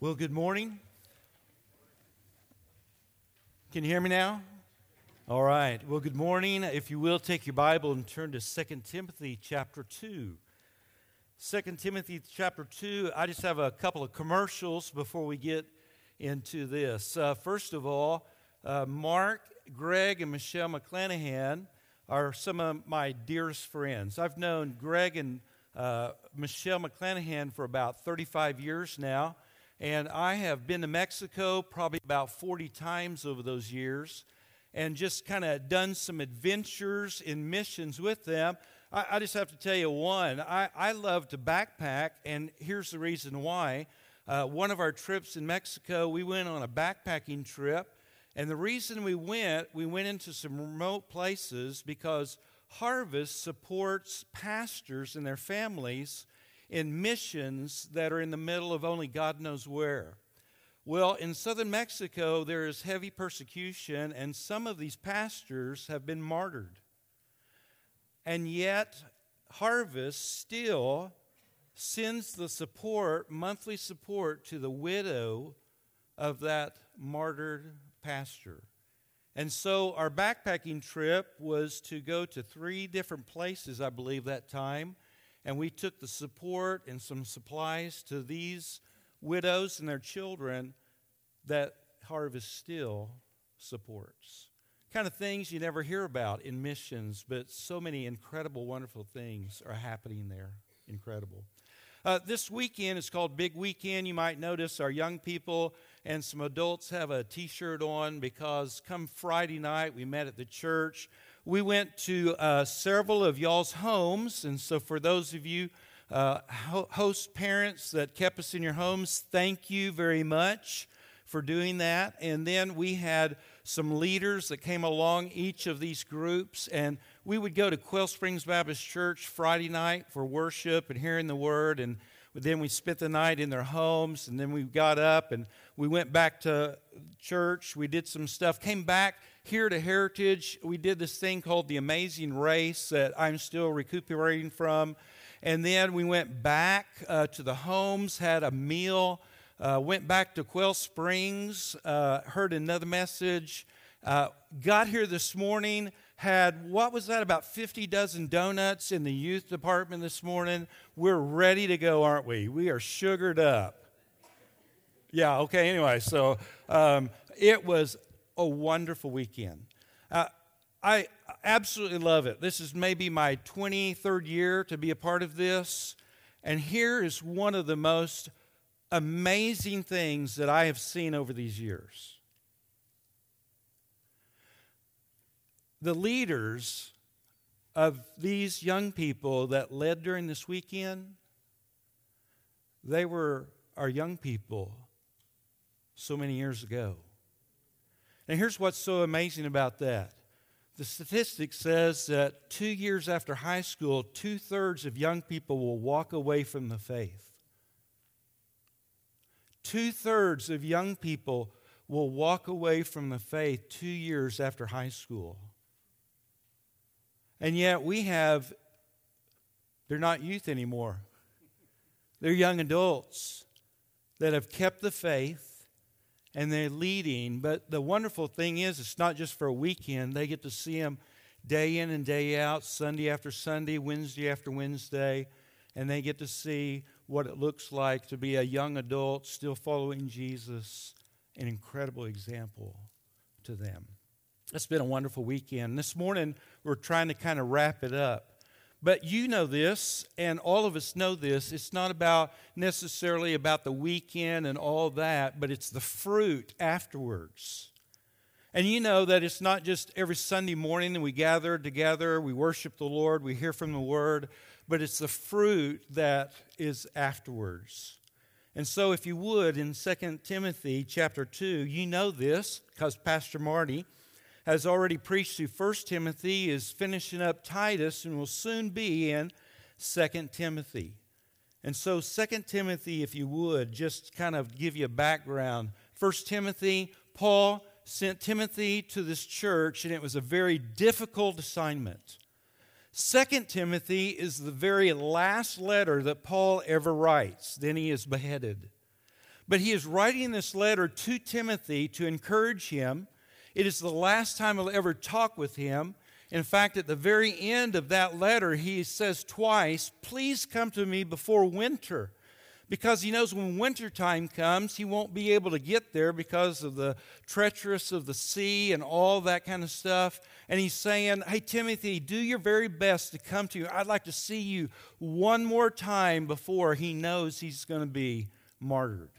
Well, good morning. Can you hear me now? All right. Well, good morning. If you will, take your Bible and turn to 2 Timothy chapter 2. 2 Timothy chapter 2. I just have a couple of commercials before we get into this. Uh, first of all, uh, Mark, Greg, and Michelle McClanahan are some of my dearest friends. I've known Greg and uh, Michelle McClanahan for about 35 years now, and I have been to Mexico probably about 40 times over those years and just kind of done some adventures in missions with them. I, I, just have to tell you one, I, I love to backpack, and here's the reason why. Uh, one of our trips in Mexico, we went on a backpacking trip and the reason we went, we went into some remote places because Harvest supports pastors and their families in missions that are in the middle of only God knows where. Well, in southern Mexico, there is heavy persecution, and some of these pastors have been martyred. And yet, Harvest still sends the support, monthly support, to the widow of that martyred pastor. And so our backpacking trip was to go to three different places, I believe, that time. And we took the support and some supplies to these widows and their children that Harvest still supports. Kind of things you never hear about in missions, but so many incredible, wonderful things are happening there. Incredible. Uh, this weekend is called Big Weekend. You might notice our young people and some adults have a t shirt on because come Friday night we met at the church. We went to uh, several of y'all's homes, and so for those of you uh, host parents that kept us in your homes, thank you very much for doing that. And then we had some leaders that came along each of these groups, and we would go to Quail Springs Baptist Church Friday night for worship and hearing the word, and then we spent the night in their homes, and then we got up and we went back to church. We did some stuff. Came back here to Heritage. We did this thing called the Amazing Race that I'm still recuperating from. And then we went back uh, to the homes, had a meal, uh, went back to Quail Springs, uh, heard another message, uh, got here this morning had what was that about 50 dozen donuts in the youth department this morning we're ready to go aren't we we are sugared up yeah, okay, anyway, so um, it was a wonderful weekend. Uh, I absolutely love it. This is maybe my 23rd year to be a part of this. And here is one of the most amazing things that I have seen over these years. The leaders of these young people that led during this weekend, they were our young people so many years ago. And here's what's so amazing about that. The statistic says that two years after high school, two thirds of young people will walk away from the faith. Two thirds of young people will walk away from the faith two years after high school. And yet we have, they're not youth anymore, they're young adults that have kept the faith and they're leading. But the wonderful thing is, it's not just for a weekend. They get to see them day in and day out, Sunday after Sunday, Wednesday after Wednesday, and they get to see what it looks like to be a young adult still following Jesus, an incredible example to them. It's been a wonderful weekend. This morning, we're trying to kind of wrap it up. But you know this, and all of us know this. It's not about necessarily about the weekend and all that, but it's the fruit afterwards. And you know that it's not just every Sunday morning that we gather together, we worship the Lord, we hear from the Word, but it's the fruit that is afterwards. And so if you would in 2 Timothy chapter 2, you know this because Pastor Marty has already preached through 1 Timothy, is finishing up Titus, and will soon be in 2 Timothy. And so, 2 Timothy, if you would, just kind of give you a background. 1 Timothy, Paul sent Timothy to this church, and it was a very difficult assignment. 2 Timothy is the very last letter that Paul ever writes. Then he is beheaded. But he is writing this letter to Timothy to encourage him. It is the last time he'll ever talk with him. In fact, at the very end of that letter, he says twice, Please come to me before winter. Because he knows when winter time comes, he won't be able to get there because of the treacherous of the sea and all that kind of stuff. And he's saying, Hey, Timothy, do your very best to come to you. I'd like to see you one more time before he knows he's going to be martyred.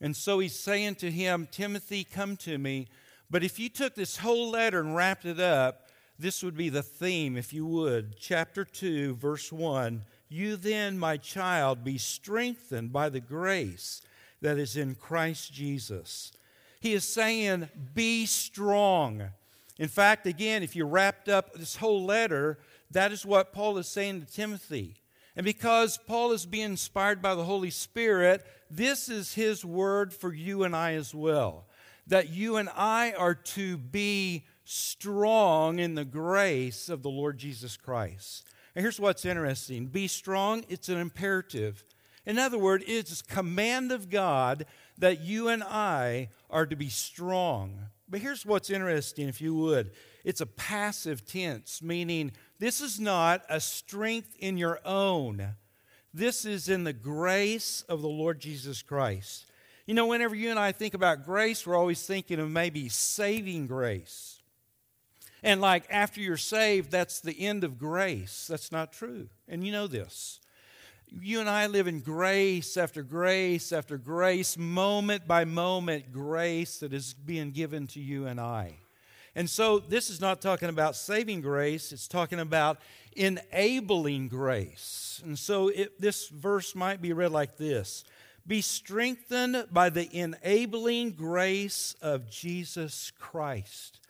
And so he's saying to him, Timothy, come to me. But if you took this whole letter and wrapped it up, this would be the theme, if you would. Chapter 2, verse 1 You then, my child, be strengthened by the grace that is in Christ Jesus. He is saying, Be strong. In fact, again, if you wrapped up this whole letter, that is what Paul is saying to Timothy. And because Paul is being inspired by the Holy Spirit, this is his word for you and I as well. That you and I are to be strong in the grace of the Lord Jesus Christ. And here's what's interesting be strong, it's an imperative. In other words, it's command of God that you and I are to be strong. But here's what's interesting, if you would it's a passive tense, meaning this is not a strength in your own. This is in the grace of the Lord Jesus Christ. You know, whenever you and I think about grace, we're always thinking of maybe saving grace. And like after you're saved, that's the end of grace. That's not true. And you know this. You and I live in grace after grace after grace, moment by moment, grace that is being given to you and I. And so this is not talking about saving grace, it's talking about enabling grace. And so it, this verse might be read like this Be strengthened by the enabling grace of Jesus Christ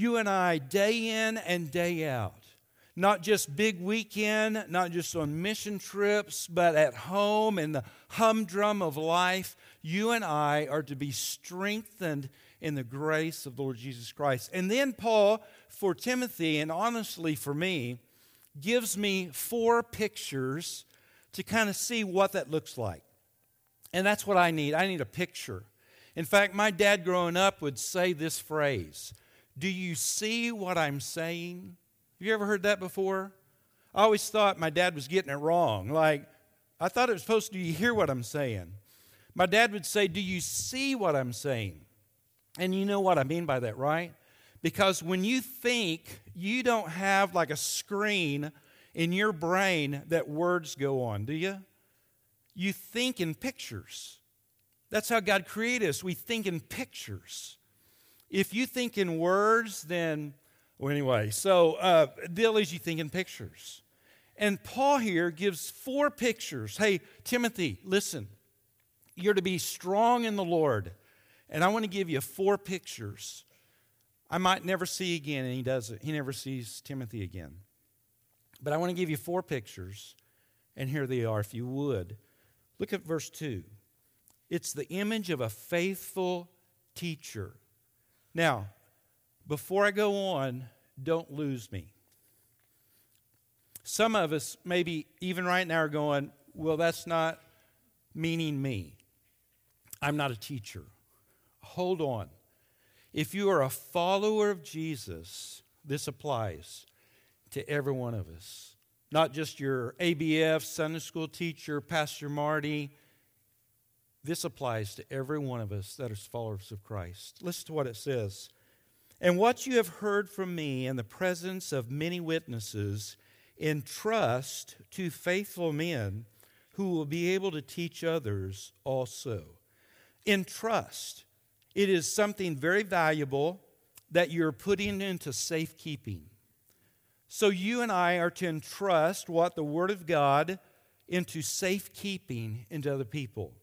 you and I, day in and day out, not just big weekend, not just on mission trips, but at home in the humdrum of life, you and I are to be strengthened in the grace of the Lord Jesus Christ. And then Paul, for Timothy, and honestly for me, gives me four pictures to kind of see what that looks like. And that's what I need. I need a picture. In fact, my dad growing up would say this phrase do you see what I'm saying? Have you ever heard that before? I always thought my dad was getting it wrong. Like, I thought it was supposed to, do you hear what I'm saying? My dad would say, Do you see what I'm saying? And you know what I mean by that, right? Because when you think, you don't have like a screen in your brain that words go on, do you? You think in pictures. That's how God created us. We think in pictures. If you think in words, then, well, anyway, so uh, deal is you think in pictures. And Paul here gives four pictures. Hey, Timothy, listen, you're to be strong in the Lord. And I want to give you four pictures. I might never see again, and he does it. He never sees Timothy again. But I want to give you four pictures, and here they are, if you would. Look at verse 2. It's the image of a faithful teacher. Now, before I go on, don't lose me. Some of us, maybe even right now, are going, Well, that's not meaning me. I'm not a teacher. Hold on. If you are a follower of Jesus, this applies to every one of us. Not just your ABF, Sunday school teacher, Pastor Marty, this applies to every one of us that is followers of Christ. Listen to what it says. And what you have heard from me in the presence of many witnesses, entrust to faithful men who will be able to teach others also. Entrust. It is something very valuable that you're putting into safekeeping. So you and I are to entrust what the Word of God into safekeeping into other people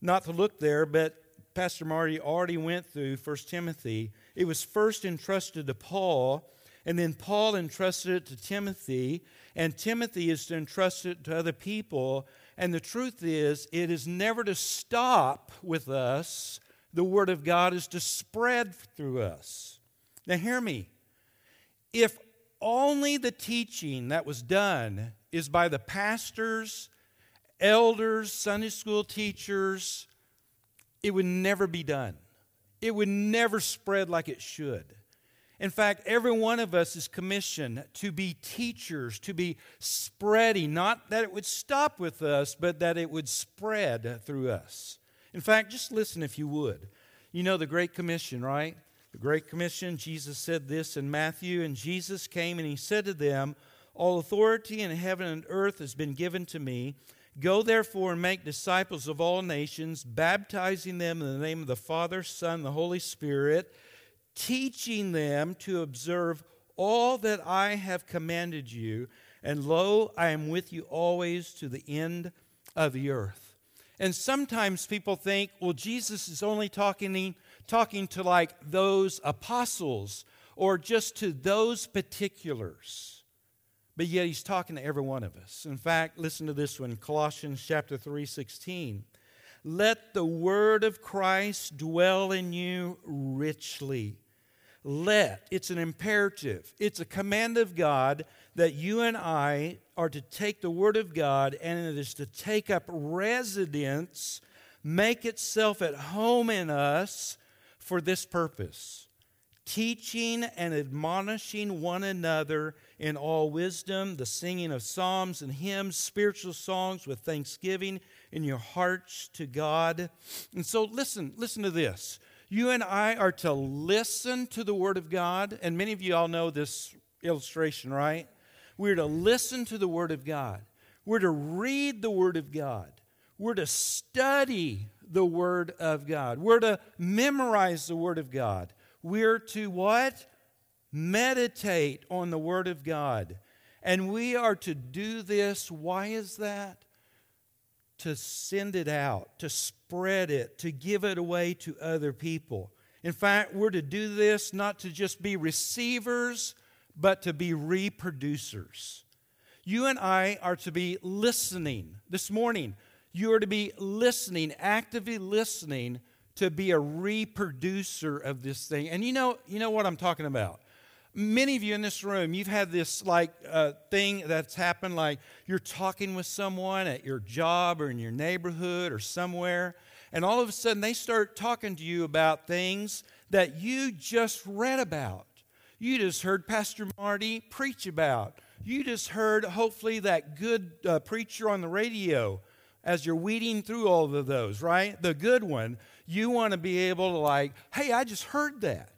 not to look there, but Pastor Marty already went through 1 Timothy. It was first entrusted to Paul, and then Paul entrusted it to Timothy, and Timothy is to entrust it to other people. And the truth is, it is never to stop with us. The Word of God is to spread through us. Now, hear me. If only the teaching that was done is by the pastors elders, Sunday school teachers, it would never be done. It would never spread like it should. In fact, every one of us is commissioned to be teachers, to be spreading, not that it would stop with us, but that it would spread through us. In fact, just listen if you would. You know the Great Commission, right? The Great Commission, Jesus said this in Matthew, and Jesus came and he said to them, All authority in heaven and earth has been given to me. Go therefore and make disciples of all nations, baptizing them in the name of the Father, Son, the Holy Spirit teaching them to observe all that I have commanded you. And lo, I am with you always to the end of the earth. And sometimes people think, well, Jesus is only talking, talking to like those apostles or just to those particulars. But yet he's talking to every one of us. In fact, listen to this one, Colossians chapter 3, 16. Let the word of Christ dwell in you richly let. It's an imperative, it's a command of God that you and I are to take the Word of God and it is to take up residence, make itself at home in us for this purpose teaching and admonishing one another in all wisdom, the singing of psalms and hymns, spiritual songs with thanksgiving in your hearts to God. And so listen, listen to this. You and I are to listen to the Word of God. And many of you all know this illustration, right? We're to listen to the Word of God. We're to read the Word of God. We're to study the Word of God. We're to memorize the Word of God. We're to what? Meditate on the Word of God. And we are to do this. Why is that? to send it out, to spread it, to give it away to other people. In fact, we're to do this not to just be receivers, but to be reproducers. You and I are to be listening. This morning, you are to be listening, actively listening to be a reproducer of this thing. And you know, you know what I'm talking about. Many of you in this room, you've had this like uh, thing that's happened, like you're talking with someone at your job or in your neighborhood or somewhere, and all of a sudden they start talking to you about things that you just read about. You just heard Pastor Marty preach about. You just heard, hopefully, that good uh, preacher on the radio as you're weeding through all of those, right? The good one. You want to be able to, like, hey, I just heard that.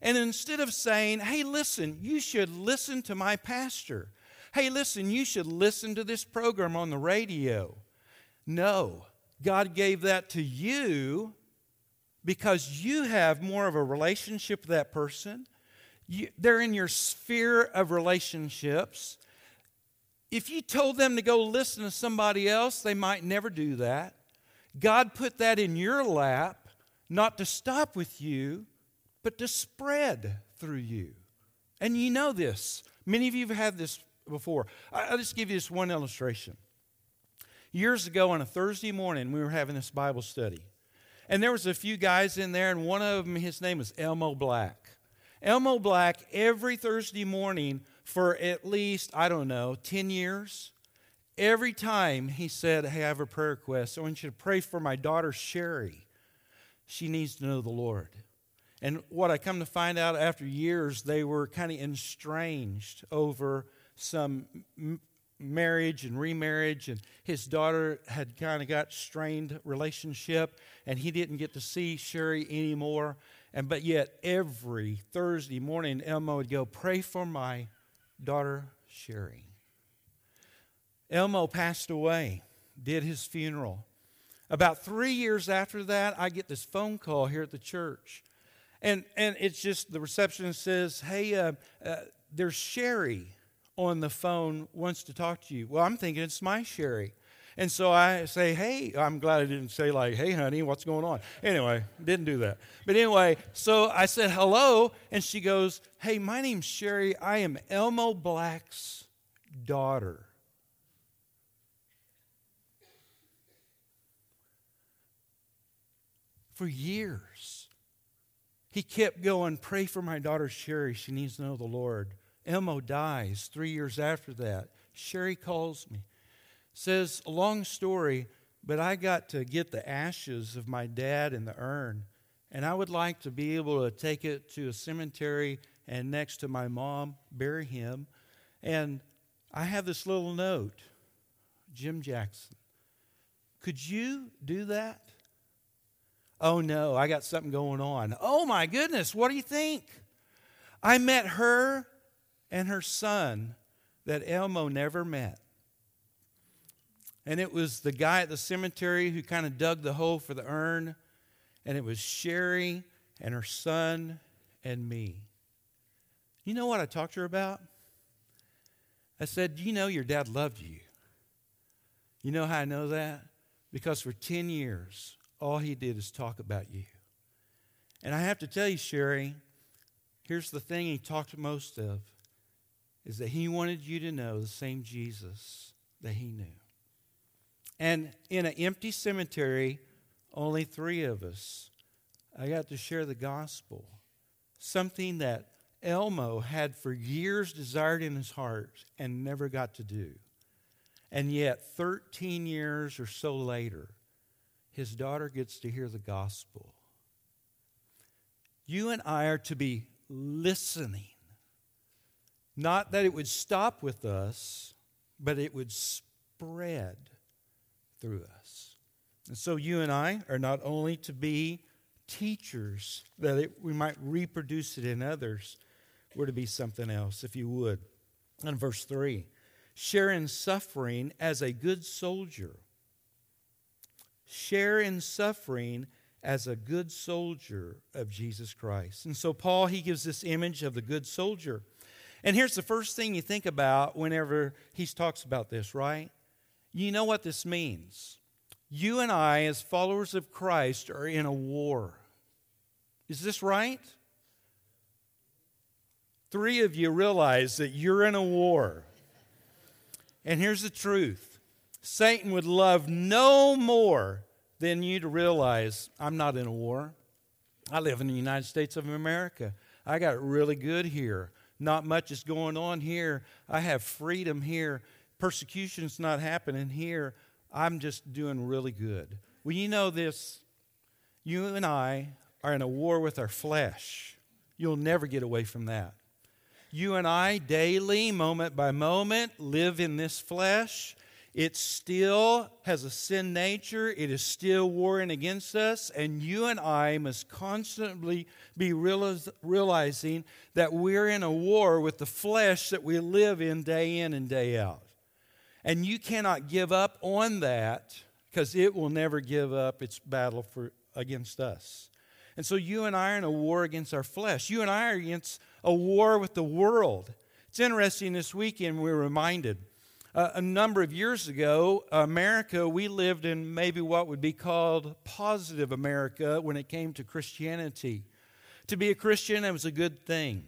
And instead of saying, hey, listen, you should listen to my pastor. Hey, listen, you should listen to this program on the radio. No, God gave that to you because you have more of a relationship with that person. You, they're in your sphere of relationships. If you told them to go listen to somebody else, they might never do that. God put that in your lap, not to stop with you, but to spread through you. And you know this. Many of you have had this before. I'll just give you this one illustration. Years ago on a Thursday morning, we were having this Bible study. And there was a few guys in there, and one of them, his name was Elmo Black. Elmo Black, every Thursday morning for at least, I don't know, 10 years, every time he said, Hey, I have a prayer request. I want you to pray for my daughter, Sherry. She needs to know the Lord. And what I come to find out after years, they were kind of estranged over some marriage and remarriage, and his daughter had kind of got strained relationship, and he didn't get to see Sherry anymore. And but yet every Thursday morning, Elmo would go pray for my daughter Sherry. Elmo passed away, did his funeral. About three years after that, I get this phone call here at the church and, and it's just the receptionist says, Hey, uh, uh, there's Sherry on the phone, wants to talk to you. Well, I'm thinking it's my Sherry. And so I say, Hey, I'm glad I didn't say, like, Hey, honey, what's going on? Anyway, didn't do that. But anyway, so I said, Hello. And she goes, Hey, my name's Sherry. I am Elmo Black's daughter. For years, he kept going, Pray for my daughter Sherry. She needs to know the Lord. Elmo dies three years after that. Sherry calls me. Says, a long story, but I got to get the ashes of my dad in the urn. And I would like to be able to take it to a cemetery and next to my mom, bury him. And I have this little note Jim Jackson. Could you do that? Oh no, I got something going on. Oh my goodness, what do you think? I met her and her son that Elmo never met. And it was the guy at the cemetery who kind of dug the hole for the urn. And it was Sherry and her son and me. You know what I talked to her about? I said, You know, your dad loved you. You know how I know that? Because for 10 years, all he did is talk about you. And I have to tell you, Sherry, here's the thing he talked most of is that he wanted you to know the same Jesus that he knew. And in an empty cemetery, only three of us, I got to share the gospel. Something that Elmo had for years desired in his heart and never got to do. And yet, 13 years or so later, his daughter gets to hear the gospel. You and I are to be listening. Not that it would stop with us, but it would spread through us. And so you and I are not only to be teachers, that it, we might reproduce it in others, we're to be something else, if you would. In verse 3, share in suffering as a good soldier. Share in suffering as a good soldier of Jesus Christ. And so, Paul, he gives this image of the good soldier. And here's the first thing you think about whenever he talks about this, right? You know what this means. You and I, as followers of Christ, are in a war. Is this right? Three of you realize that you're in a war. And here's the truth Satan would love no more than you to realize I'm not in a war. I live in the United States of America. I got really good here. Not much is going on here. I have freedom here persecution's not happening here. I'm just doing really good. Well, you know this. You and I are in a war with our flesh. You'll never get away from that. You and I, daily, moment by moment, live in this flesh. It still has a sin nature. It is still warring against us. And you and I must constantly be realizing that we're in a war with the flesh that we live in day in and day out. And you cannot give up on that because it will never give up its battle for, against us. And so you and I are in a war against our flesh. You and I are against a war with the world. It's interesting this weekend we're reminded. Uh, a number of years ago, America, we lived in maybe what would be called positive America when it came to Christianity. To be a Christian, it was a good thing.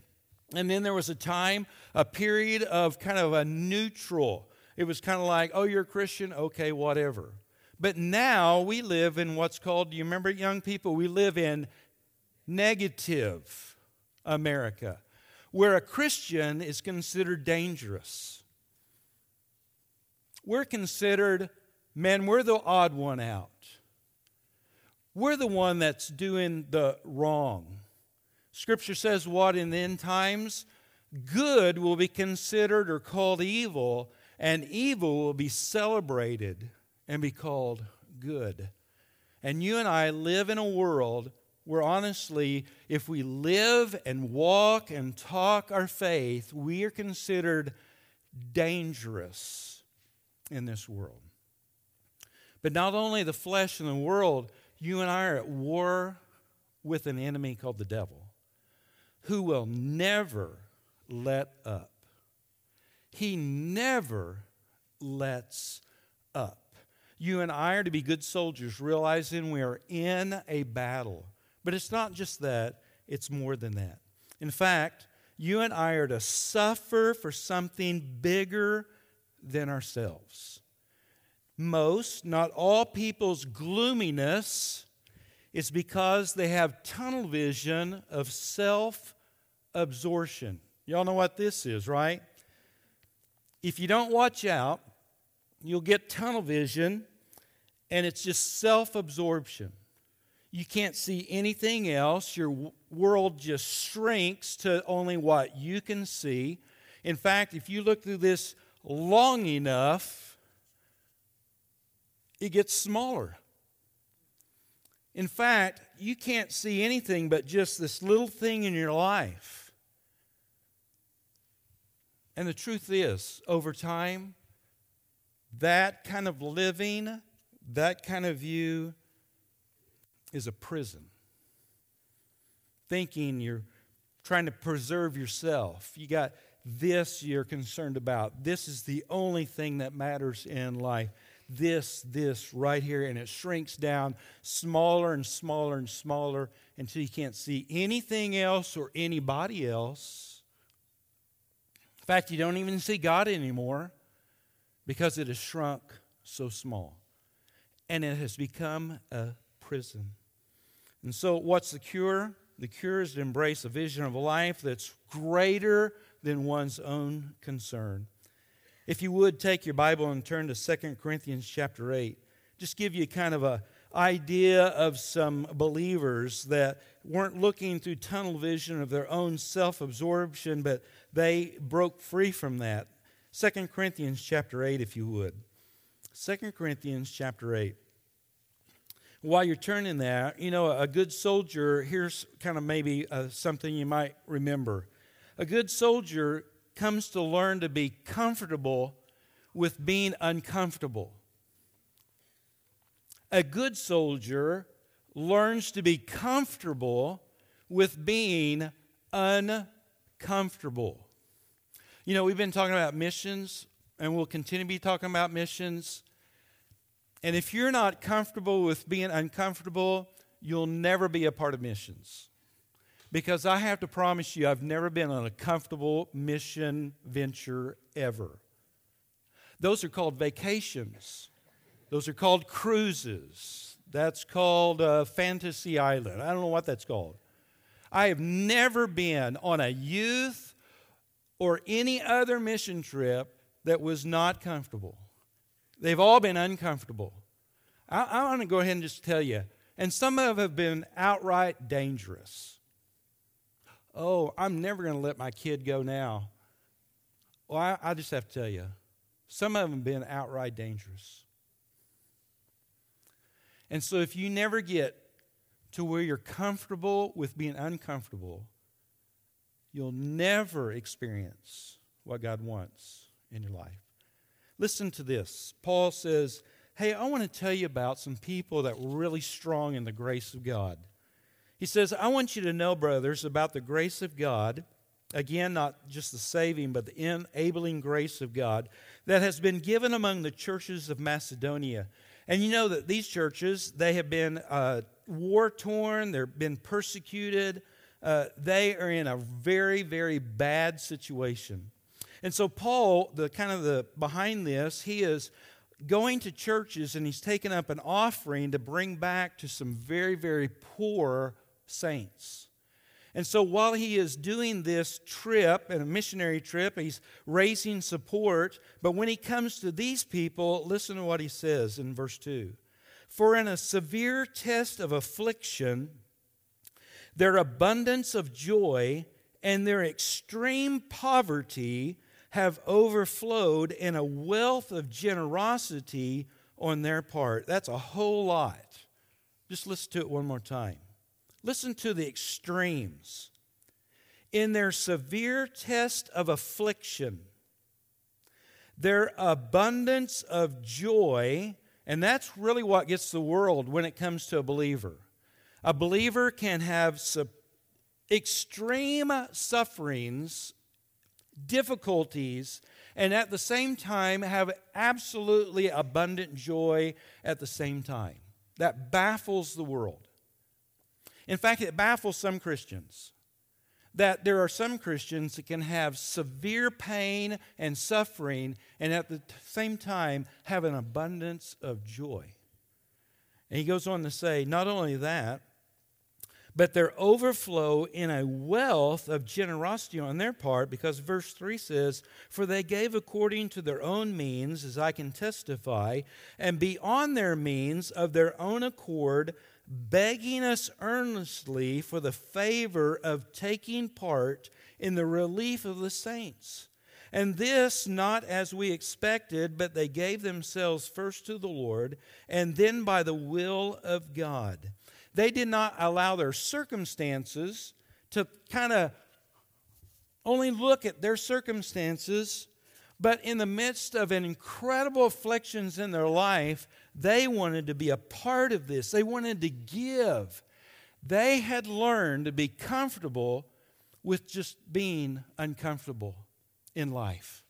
And then there was a time, a period of kind of a neutral it was kind of like, oh, you're a Christian? Okay, whatever. But now we live in what's called, do you remember young people? We live in negative America, where a Christian is considered dangerous. We're considered, man, we're the odd one out. We're the one that's doing the wrong. Scripture says what in the end times? Good will be considered or called evil, and evil will be celebrated and be called good. And you and I live in a world where, honestly, if we live and walk and talk our faith, we are considered dangerous in this world. But not only the flesh and the world, you and I are at war with an enemy called the devil who will never let up. He never lets up. You and I are to be good soldiers, realizing we are in a battle. But it's not just that, it's more than that. In fact, you and I are to suffer for something bigger than ourselves. Most, not all people's gloominess is because they have tunnel vision of self absorption. Y'all know what this is, right? If you don't watch out, you'll get tunnel vision and it's just self absorption. You can't see anything else. Your world just shrinks to only what you can see. In fact, if you look through this long enough, it gets smaller. In fact, you can't see anything but just this little thing in your life. And the truth is, over time, that kind of living, that kind of view is a prison. Thinking you're trying to preserve yourself. You got this you're concerned about. This is the only thing that matters in life. This, this right here. And it shrinks down smaller and smaller and smaller until you can't see anything else or anybody else. Fact, you don't even see God anymore because it has shrunk so small. And it has become a prison. And so, what's the cure? The cure is to embrace a vision of a life that's greater than one's own concern. If you would take your Bible and turn to 2 Corinthians chapter 8, just give you kind of a idea of some believers that weren't looking through tunnel vision of their own self-absorption, but they broke free from that. 2 Corinthians chapter 8, if you would. 2 Corinthians chapter 8 while you're turning there, you know, a good soldier, here's kind of maybe uh, something you might remember. A good soldier comes to learn to be comfortable with being uncomfortable. A good soldier learns to be comfortable with being uncomfortable. You know, we've been talking about missions, and we'll continue to be talking about missions. And if you're not comfortable with being uncomfortable, you'll never be a part of missions. Because I have to promise you, I've never been on a comfortable mission venture ever. Those are called vacations, those are called cruises. That's called uh, Fantasy Island. I don't know what that's called. I have never been on a youth or any other mission trip that was not comfortable. They've all been uncomfortable. I, I want to go ahead and just tell you, and some of them have been outright dangerous. Oh, I'm never going to let my kid go now. Well, I, I just have to tell you, some of them have been outright dangerous. And so, if you never get to where you're comfortable with being uncomfortable, you'll never experience what God wants in your life. Listen to this. Paul says, Hey, I want to tell you about some people that were really strong in the grace of God. He says, I want you to know, brothers, about the grace of God. Again, not just the saving, but the enabling grace of God that has been given among the churches of Macedonia. And you know that these churches, they have been uh, war torn, they've been persecuted, uh, they are in a very, very bad situation. And so Paul, the kind of the behind this, he is going to churches and he's taken up an offering to bring back to some very, very poor saints. And so while he is doing this trip, and a missionary trip, he's raising support. But when he comes to these people, listen to what he says in verse 2 For in a severe test of affliction, their abundance of joy and their extreme poverty have overflowed in a wealth of generosity on their part. That's a whole lot. Just listen to it one more time. Listen to the extremes. In their severe test of affliction, their abundance of joy, and that's really what gets the world when it comes to a believer. A believer can have extreme sufferings difficulties, and at the same time have absolutely abundant joy at the same time. That baffles the world. In fact, it baffles some Christians that there are some Christians that can have severe pain and suffering and at the same time have an abundance of joy. And he goes on to say, not only that, but their overflow in a wealth of generosity on their part, because verse 3 says, For they gave according to their own means, as I can testify, and beyond their means of their own accord, begging us earnestly for the favor of taking part in the relief of the saints. And this not as we expected, but they gave themselves first to the Lord, and then by the will of God they did not allow their circumstances to kind of only look at their circumstances, but in the midst of incredible afflictions in their life, they wanted to be a part of this. They wanted to give. They had learned to be comfortable with just being uncomfortable in life.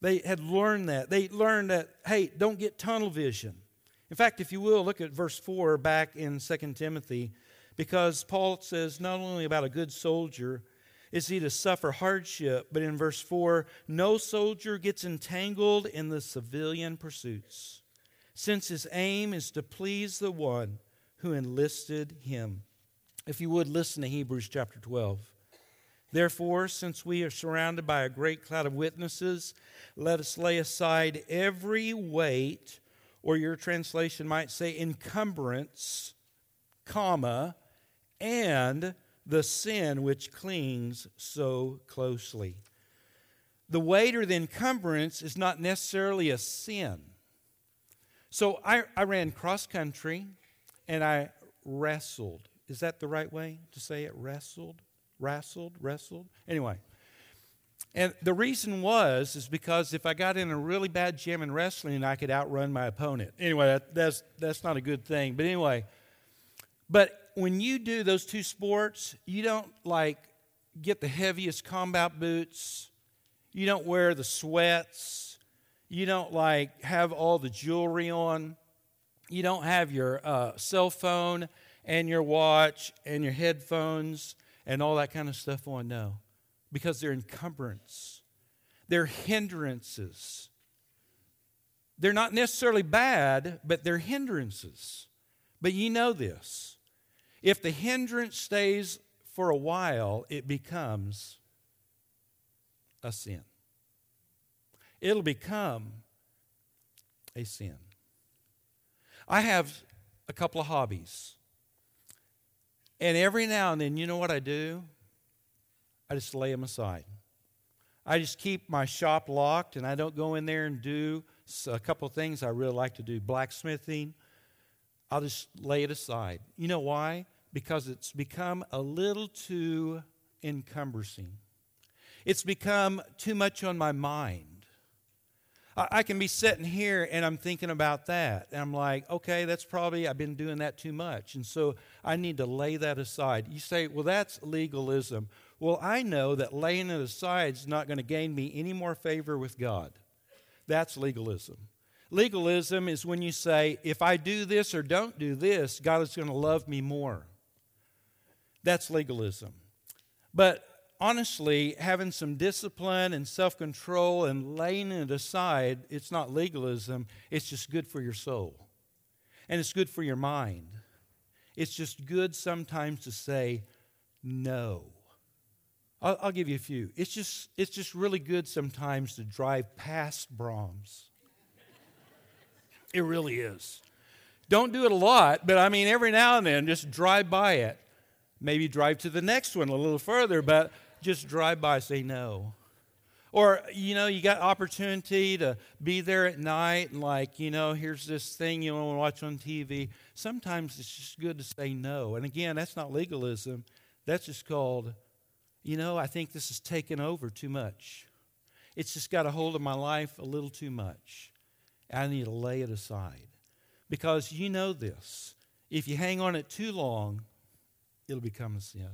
They had learned that. They learned that, hey, don't get tunnel vision. In fact, if you will, look at verse 4 back in 2 Timothy, because Paul says not only about a good soldier is he to suffer hardship, but in verse 4, no soldier gets entangled in the civilian pursuits, since his aim is to please the one who enlisted him. If you would listen to Hebrews chapter 12. Therefore, since we are surrounded by a great cloud of witnesses, let us lay aside every weight or your translation might say encumbrance, comma, and the sin which clings so closely. The weight or the encumbrance is not necessarily a sin. So I, I ran cross country and I wrestled. Is that the right way to say it? Wrestled? Wrestled? Wrestled? Anyway, and the reason was is because if I got in a really bad jam in wrestling, I could outrun my opponent. Anyway, that, that's that's not a good thing. But anyway, but when you do those two sports, you don't like get the heaviest combat boots. You don't wear the sweats. You don't like have all the jewelry on. You don't have your uh, cell phone and your watch and your headphones and all that kind of stuff on. No because they're encumbrance, they're hindrances. They're not necessarily bad, but they're hindrances. But you know this. If the hindrance stays for a while, it becomes a sin. It'll become a sin. I have a couple of hobbies. And every now and then, you know what I do? I just lay them aside. I just keep my shop locked and I don't go in there and do a couple of things I really like to do blacksmithing. I'll just lay it aside. You know why? Because it's become a little too encumbersome. It's become too much on my mind. I, can be sitting here and I'm thinking about that. And I'm like, okay, that's probably, I've been doing that too much. And so I need to lay that aside. You say, well, that's legalism. Well, I know that laying it aside is not going to gain me any more favor with God. That's legalism. Legalism is when you say, if I do this or don't do this, God is going to love me more. That's legalism. But honestly, having some discipline and self control and laying it aside, it's not legalism, it's just good for your soul. And it's good for your mind. It's just good sometimes to say no. I'll, I'll, give you a few. It's just, it's just really good sometimes to drive past Braum's. It really is. Don't do it a lot, but I mean, every now and then, just drive by it. Maybe drive to the next one a little further, but just drive by, say no. Or, you know, you got opportunity to be there at night and, like, you know, here's this thing you want to watch on TV. Sometimes it's just good to say no. And again, that's not legalism, that's just called you know, I think this is taken over too much. It's just got a hold of my life a little too much. I need to lay it aside. Because you know this. If you hang on it too long, it'll become a sin.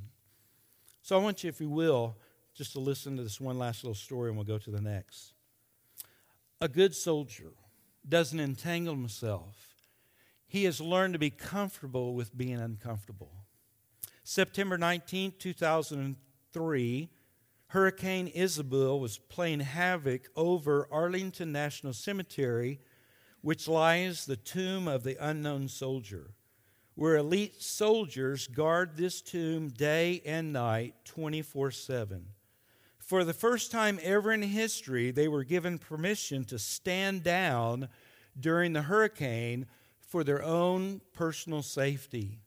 So I want you, if you will, just to listen to this one last little story and we'll go to the next. A good soldier doesn't entangle himself, he has learned to be comfortable with being uncomfortable. September 19, 2003. Hurricane Isabel was playing havoc over Arlington National Cemetery, which lies the tomb of the unknown soldier. Where elite soldiers guard this tomb day and night 24 7. For the first time ever in history, they were given permission to stand down during the hurricane for their own personal safety.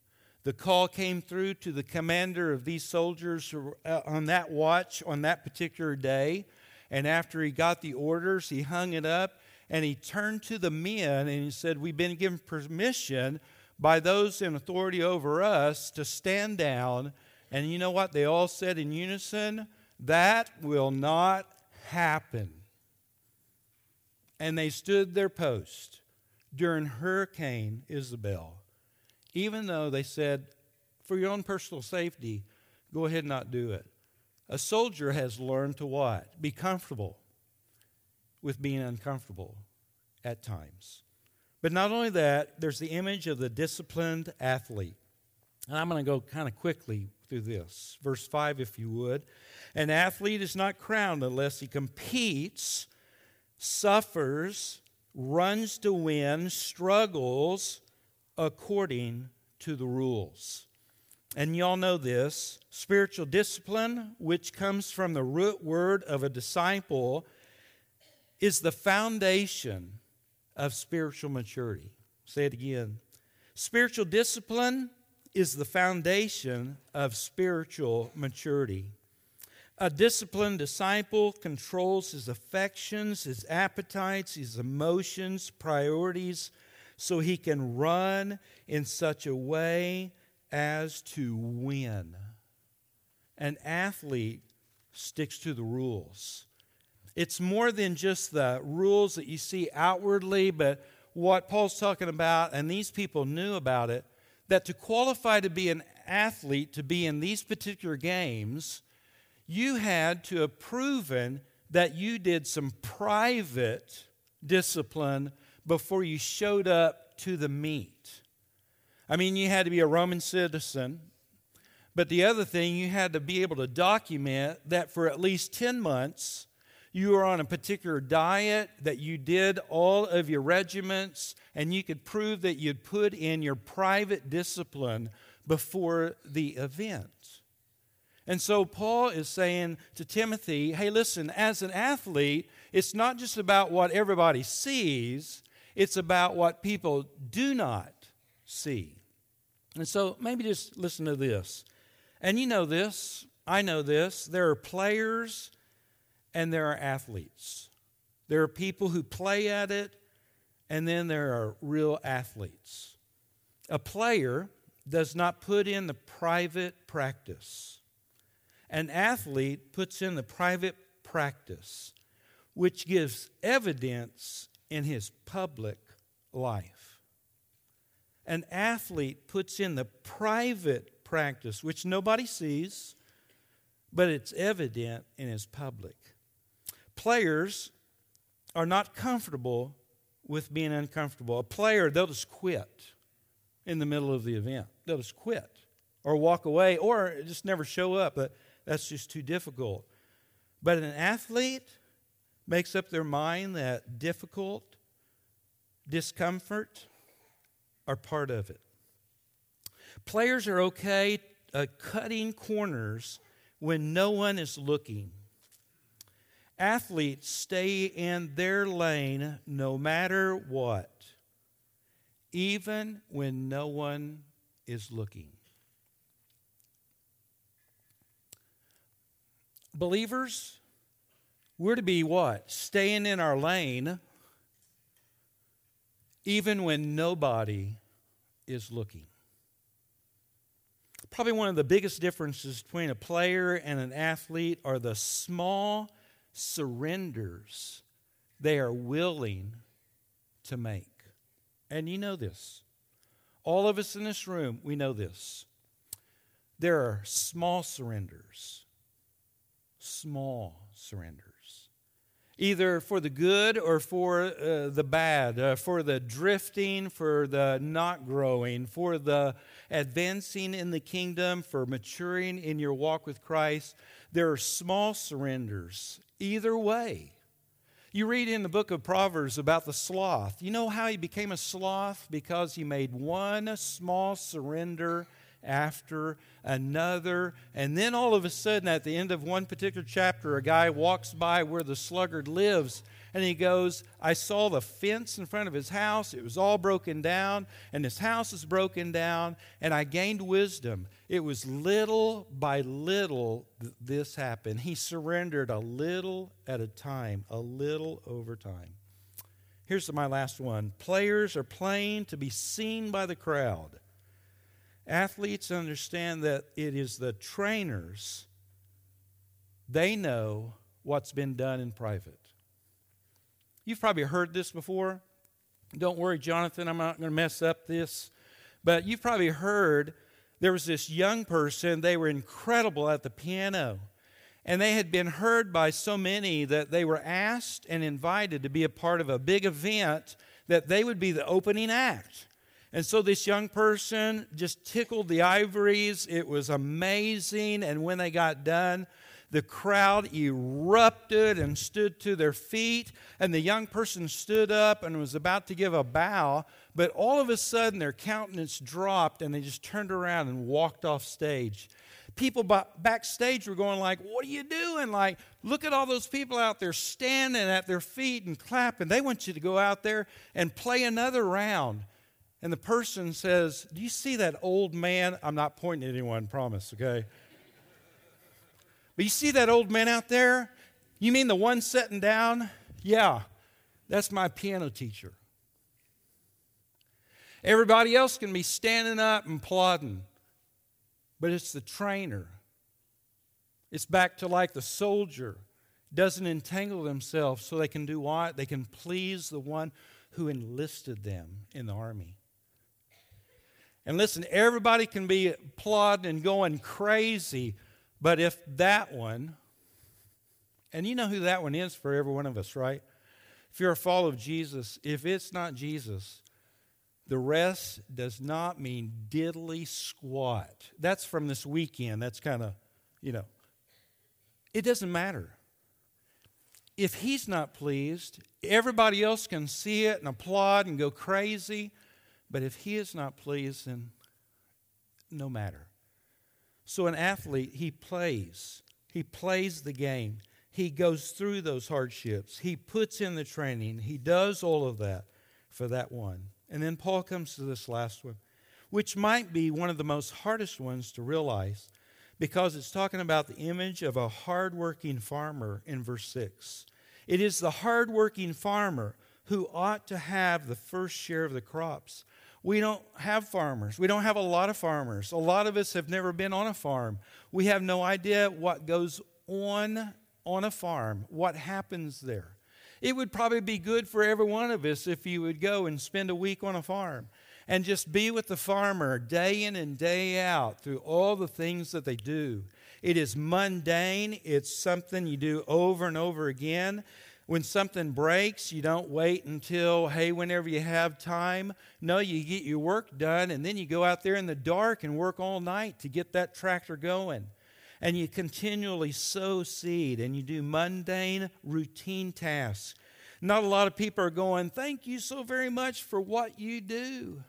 The call came through to the commander of these soldiers uh, on that watch on that particular day. And after he got the orders, he hung it up and he turned to the men and he said, We've been given permission by those in authority over us to stand down. And you know what? They all said in unison, That will not happen. And they stood their post during Hurricane Isabel even though they said, for your own personal safety, go ahead and not do it. A soldier has learned to what? Be comfortable with being uncomfortable at times. But not only that, there's the image of the disciplined athlete. And I'm going to go kind of quickly through this. Verse 5, if you would. An athlete is not crowned unless he competes, suffers, runs to win, struggles, according to the rules. And y'all know this spiritual discipline, which comes from the root word of a disciple, is the foundation of spiritual maturity. Say it again. Spiritual discipline is the foundation of spiritual maturity. A disciplined disciple controls his affections, his appetites, his emotions, priorities, so he can run in such a way as to win. An athlete sticks to the rules. It's more than just the rules that you see outwardly, but what Paul's talking about, and these people knew about it, that to qualify to be an athlete, to be in these particular games, you had to have proven that you did some private discipline before you showed up to the meet. I mean, you had to be a Roman citizen, but the other thing, you had to be able to document that for at least 10 months, you were on a particular diet, that you did all of your regiments, and you could prove that you'd put in your private discipline before the event. And so Paul is saying to Timothy, hey, listen, as an athlete, it's not just about what everybody sees, it's about what people do not see. And so maybe just listen to this. And you know this, I know this. There are players and there are athletes. There are people who play at it, and then there are real athletes. A player does not put in the private practice. An athlete puts in the private practice, which gives evidence in his public life. An athlete puts in the private practice, which nobody sees, but it's evident in his public. Players are not comfortable with being uncomfortable. A player, they'll just quit in the middle of the event. They'll just quit or walk away or just never show up, but that's just too difficult. But an athlete, makes up their mind that difficult, discomfort are part of it. Players are okay uh, cutting corners when no one is looking. Athletes stay in their lane no matter what, even when no one is looking. Believers, we're to be what? Staying in our lane even when nobody is looking. Probably one of the biggest differences between a player and an athlete are the small surrenders they are willing to make. And you know this. All of us in this room, we know this. There are small surrenders. Small surrenders either for the good or for uh, the bad, uh, for the drifting, for the not growing, for the advancing in the kingdom, for maturing in your walk with Christ. There are small surrenders either way. You read in the book of Proverbs about the sloth. You know how he became a sloth? Because he made one small surrender after another. And then all of a sudden, at the end of one particular chapter, a guy walks by where the sluggard lives and he goes, I saw the fence in front of his house. It was all broken down, and his house is broken down, and I gained wisdom. It was little by little th- this happened. He surrendered a little at a time, a little over time. Here's my last one players are playing to be seen by the crowd. Athletes understand that it is the trainers, they know what's been done in private. You've probably heard this before. Don't worry, Jonathan, I'm not going to mess up this. But you've probably heard there was this young person, they were incredible at the piano. And they had been heard by so many that they were asked and invited to be a part of a big event that they would be the opening act. And so this young person just tickled the ivories. It was amazing. And when they got done, the crowd erupted and stood to their feet, and the young person stood up and was about to give a bow, but all of a sudden their countenance dropped and they just turned around and walked off stage. People backstage were going like, "What are you doing? Like, look at all those people out there standing at their feet and clapping. They want you to go out there and play another round." And the person says, "Do you see that old man? I'm not pointing at anyone, promise, okay?" But you see that old man out there? You mean the one sitting down? Yeah, that's my piano teacher. Everybody else can be standing up and plodding, but it's the trainer. It's back to like the soldier doesn't entangle themselves so they can do what? They can please the one who enlisted them in the army. And listen, everybody can be plodding and going crazy, but if that one, and you know who that one is for every one of us, right? If you're a follower of Jesus, if it's not Jesus, the rest does not mean diddly squat. That's from this weekend. That's kind of, you know, it doesn't matter. If he's not pleased, everybody else can see it and applaud and go crazy. But if he is not pleased, then no matter. So, an athlete, he plays. He plays the game. He goes through those hardships. He puts in the training. He does all of that for that one. And then Paul comes to this last one, which might be one of the most hardest ones to realize because it's talking about the image of a hardworking farmer in verse 6. It is the hardworking farmer who ought to have the first share of the crops we don't have farmers. We don't have a lot of farmers. A lot of us have never been on a farm. We have no idea what goes on on a farm, what happens there. It would probably be good for every one of us if you would go and spend a week on a farm and just be with the farmer day in and day out through all the things that they do. It is mundane, it's something you do over and over again. When something breaks, you don't wait until, hey, whenever you have time. No, you get your work done and then you go out there in the dark and work all night to get that tractor going. And you continually sow seed and you do mundane, routine tasks. Not a lot of people are going, thank you so very much for what you do.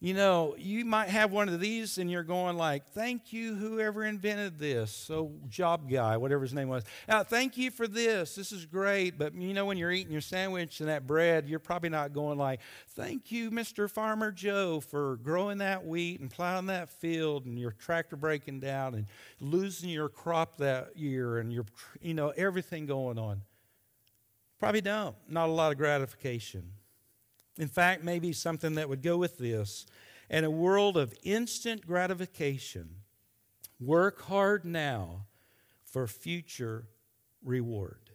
You know, you might have one of these and you're going like, thank you, whoever invented this. So, job guy, whatever his name was. Now, thank you for this. This is great. But, you know, when you're eating your sandwich and that bread, you're probably not going like, thank you, Mr. Farmer Joe, for growing that wheat and plowing that field and your tractor breaking down and losing your crop that year and your, you know, everything going on. Probably don't. Not a lot of gratification. In fact, maybe something that would go with this. In a world of instant gratification, work hard now for future reward.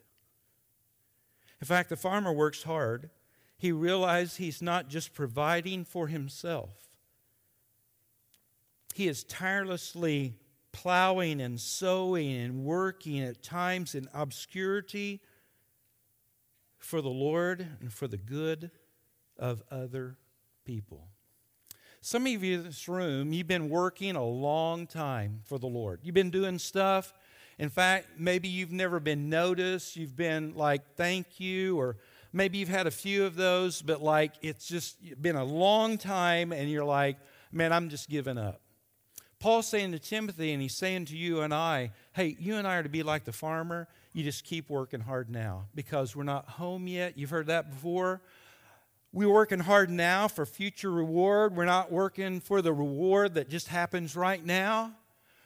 In fact, the farmer works hard. He realizes he's not just providing for himself, he is tirelessly plowing and sowing and working at times in obscurity for the Lord and for the good of other people. Some of you in this room, you've been working a long time for the Lord. You've been doing stuff In fact, maybe you've never been noticed. You've been like, thank you, or maybe you've had a few of those, but like it's just been a long time and you're like, man, I'm just giving up. Paul's saying to Timothy, and he's saying to you and I, hey, you and I are to be like the farmer. You just keep working hard now because we're not home yet. You've heard that before. We're working hard now for future reward. We're not working for the reward that just happens right now.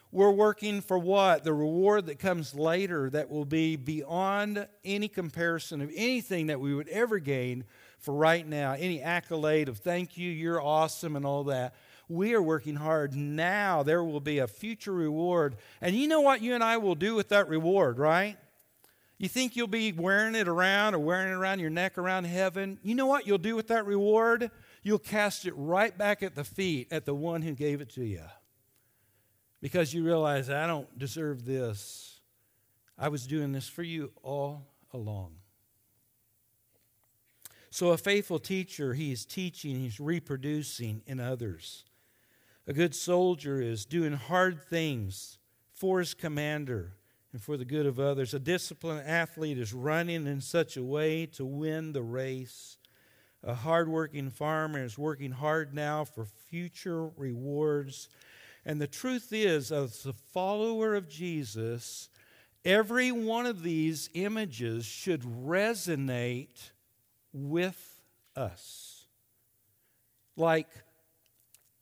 We're working for what? The reward that comes later that will be beyond any comparison of anything that we would ever gain for right now. Any accolade of thank you, you're awesome, and all that. We are working hard now. There will be a future reward. And you know what you and I will do with that reward, right? You think you'll be wearing it around or wearing it around your neck around heaven? You know what you'll do with that reward? You'll cast it right back at the feet at the one who gave it to you because you realize, I don't deserve this. I was doing this for you all along. So, a faithful teacher, he is teaching, he's reproducing in others. A good soldier is doing hard things for his commander and for the good of others. A disciplined athlete is running in such a way to win the race. A hardworking farmer is working hard now for future rewards and the truth is, as a follower of Jesus, every one of these images should resonate with us. Like,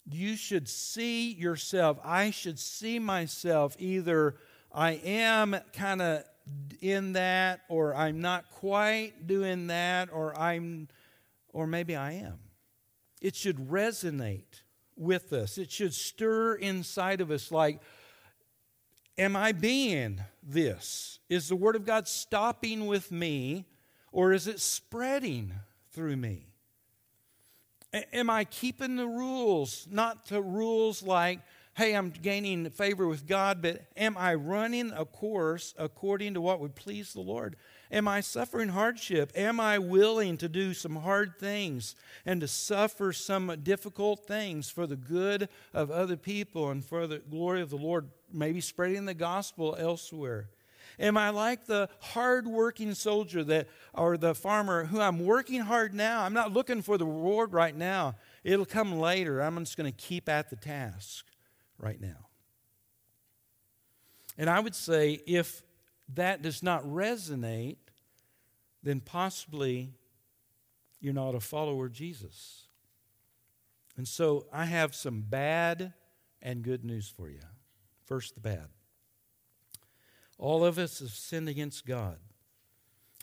you should see yourself, I should see myself either I am kind of in that, or I'm not quite doing that, or I'm, or maybe I am. It should resonate with us. It should stir inside of us like, Am I being this? Is the Word of God stopping with me or is it spreading through me? Am I keeping the rules? Not the rules like, hey, I'm gaining favor with God, but am I running a course according to what would please the Lord? Am I suffering hardship? Am I willing to do some hard things and to suffer some difficult things for the good of other people and for the glory of the Lord, maybe spreading the gospel elsewhere? Am I like the hard-working soldier that or the farmer who I'm working hard now? I'm not looking for the reward right now. It'll come later. I'm just going to keep at the task right now. And I would say if that does not resonate, then possibly you're not a follower of Jesus. And so I have some bad and good news for you. First, the bad. All of us have sinned against God.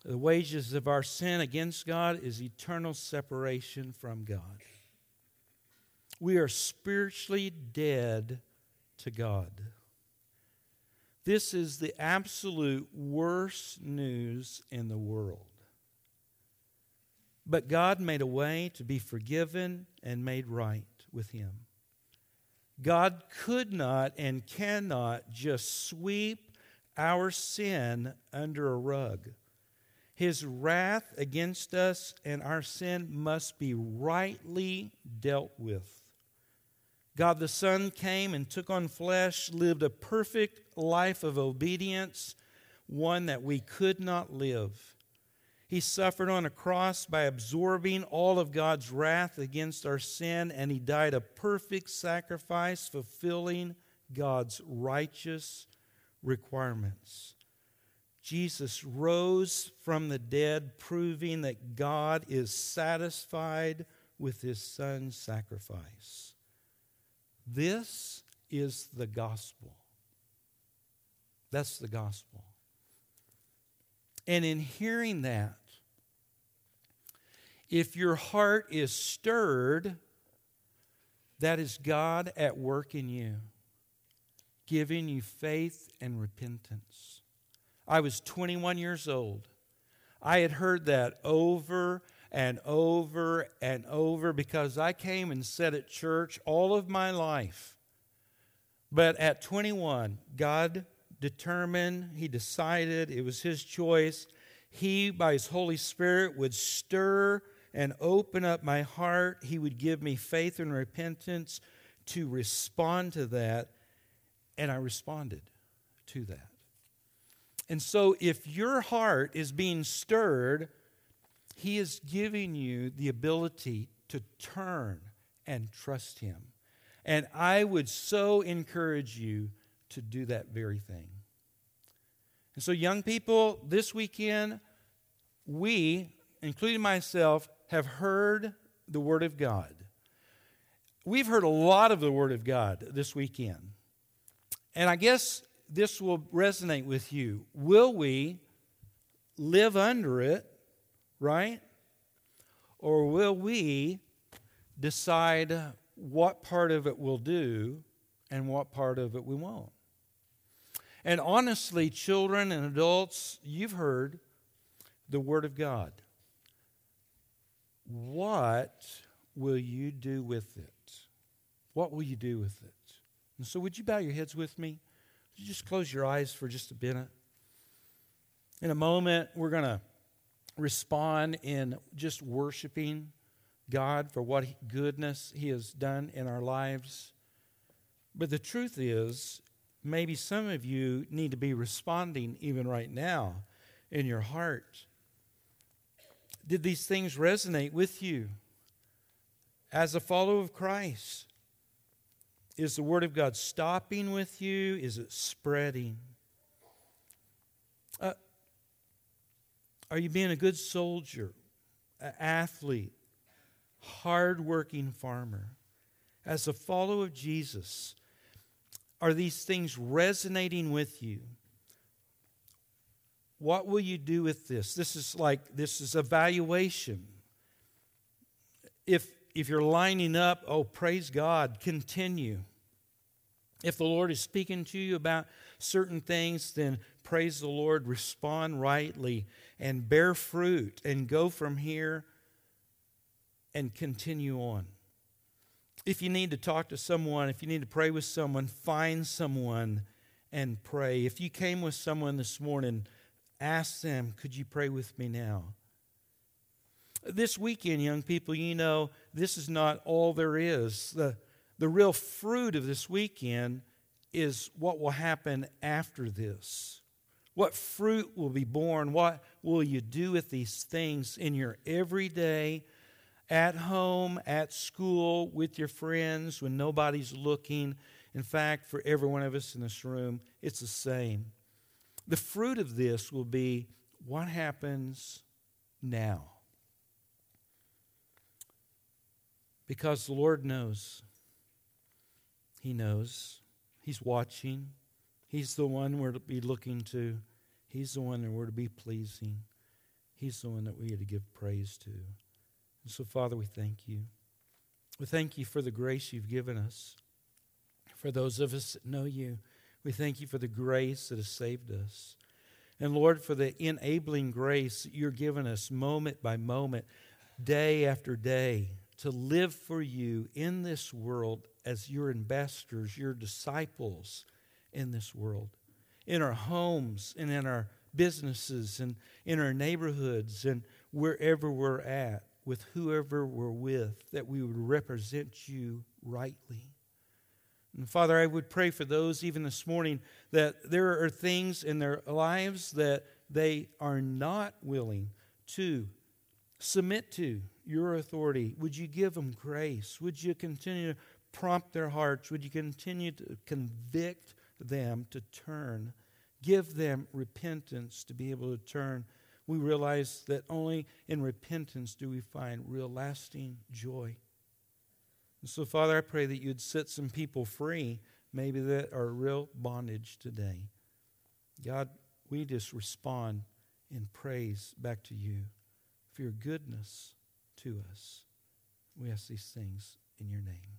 The wages of our sin against God is eternal separation from God. We are spiritually dead to God. This is the absolute worst news in the world. But God made a way to be forgiven and made right with Him. God could not and cannot just sweep our sin under a rug. His wrath against us and our sin must be rightly dealt with. God the Son came and took on flesh, lived a perfect life of obedience, one that we could not live. He suffered on a cross by absorbing all of God's wrath against our sin, and he died a perfect sacrifice, fulfilling God's righteous requirements. Jesus rose from the dead, proving that God is satisfied with his son's sacrifice. This is the gospel. That's the gospel. And in hearing that, if your heart is stirred, that is God at work in you, giving you faith and repentance. I was 21 years old. I had heard that over and over and over because I came and sat at church all of my life. But at 21, God determined, He decided, it was His choice. He, by His Holy Spirit, would stir and open up my heart. He would give me faith and repentance to respond to that. And I responded to that. And so, if your heart is being stirred, He is giving you the ability to turn and trust Him. And I would so encourage you to do that very thing. And so, young people, this weekend, we, including myself, have heard the Word of God. We've heard a lot of the Word of God this weekend. And I guess this will resonate with you. Will we live under it, right? Or will we decide what part of it we'll do and what part of it we won't? And honestly, children and adults, you've heard the Word of God. What will you do with it? What will you do with it? And so, would you bow your heads with me? Would you just close your eyes for just a minute? In a moment, we're going to respond in just worshiping God for what goodness He has done in our lives. But the truth is, maybe some of you need to be responding even right now in your heart. Did these things resonate with you as a follower of Christ? Is the Word of God stopping with you? Is it spreading? Uh, are you being a good soldier, an athlete, hardworking farmer? As a follower of Jesus, are these things resonating with you? What will you do with this? This is like this is evaluation. If if you're lining up, oh praise God, continue. If the Lord is speaking to you about certain things, then praise the Lord, respond rightly, and bear fruit, and go from here and continue on. If you need to talk to someone, if you need to pray with someone, find someone and pray. If you came with someone this morning, ask them, Could you pray with me now? This weekend, young people, you know, this is not all there is. The, the real fruit of this weekend is what will happen after this. What fruit will be borne? What will you do with these things in your everyday at home, at school, with your friends, when nobody's looking. In fact, for every one of us in this room, it's the same. The fruit of this will be what happens now. Because the Lord knows. He knows. He's watching. He's the one we're to be looking to. He's the one that we're to be pleasing. He's the one that we are to give praise to. And so, Father, we thank you. We thank you for the grace you've given us. For those of us that know you, we thank you for the grace that has saved us. And Lord, for the enabling grace that you're giving us moment by moment, day after day, to live for you in this world as your ambassadors, your disciples in this world, in our homes and in our businesses and in our neighborhoods and wherever we're at with whoever we're with, that we would represent you rightly. And Father, I would pray for those even this morning that there are things in their lives that they are not willing to submit to your authority. Would you give them grace? Would you continue to prompt their hearts? Would you continue to convict them to turn? Give them repentance to be able to turn we realize that only in repentance do we find real lasting joy. And so, Father, I pray that you'd set some people free, maybe that are real bondage today. God, we just respond in praise back to you for your goodness to us. We ask these things in your name.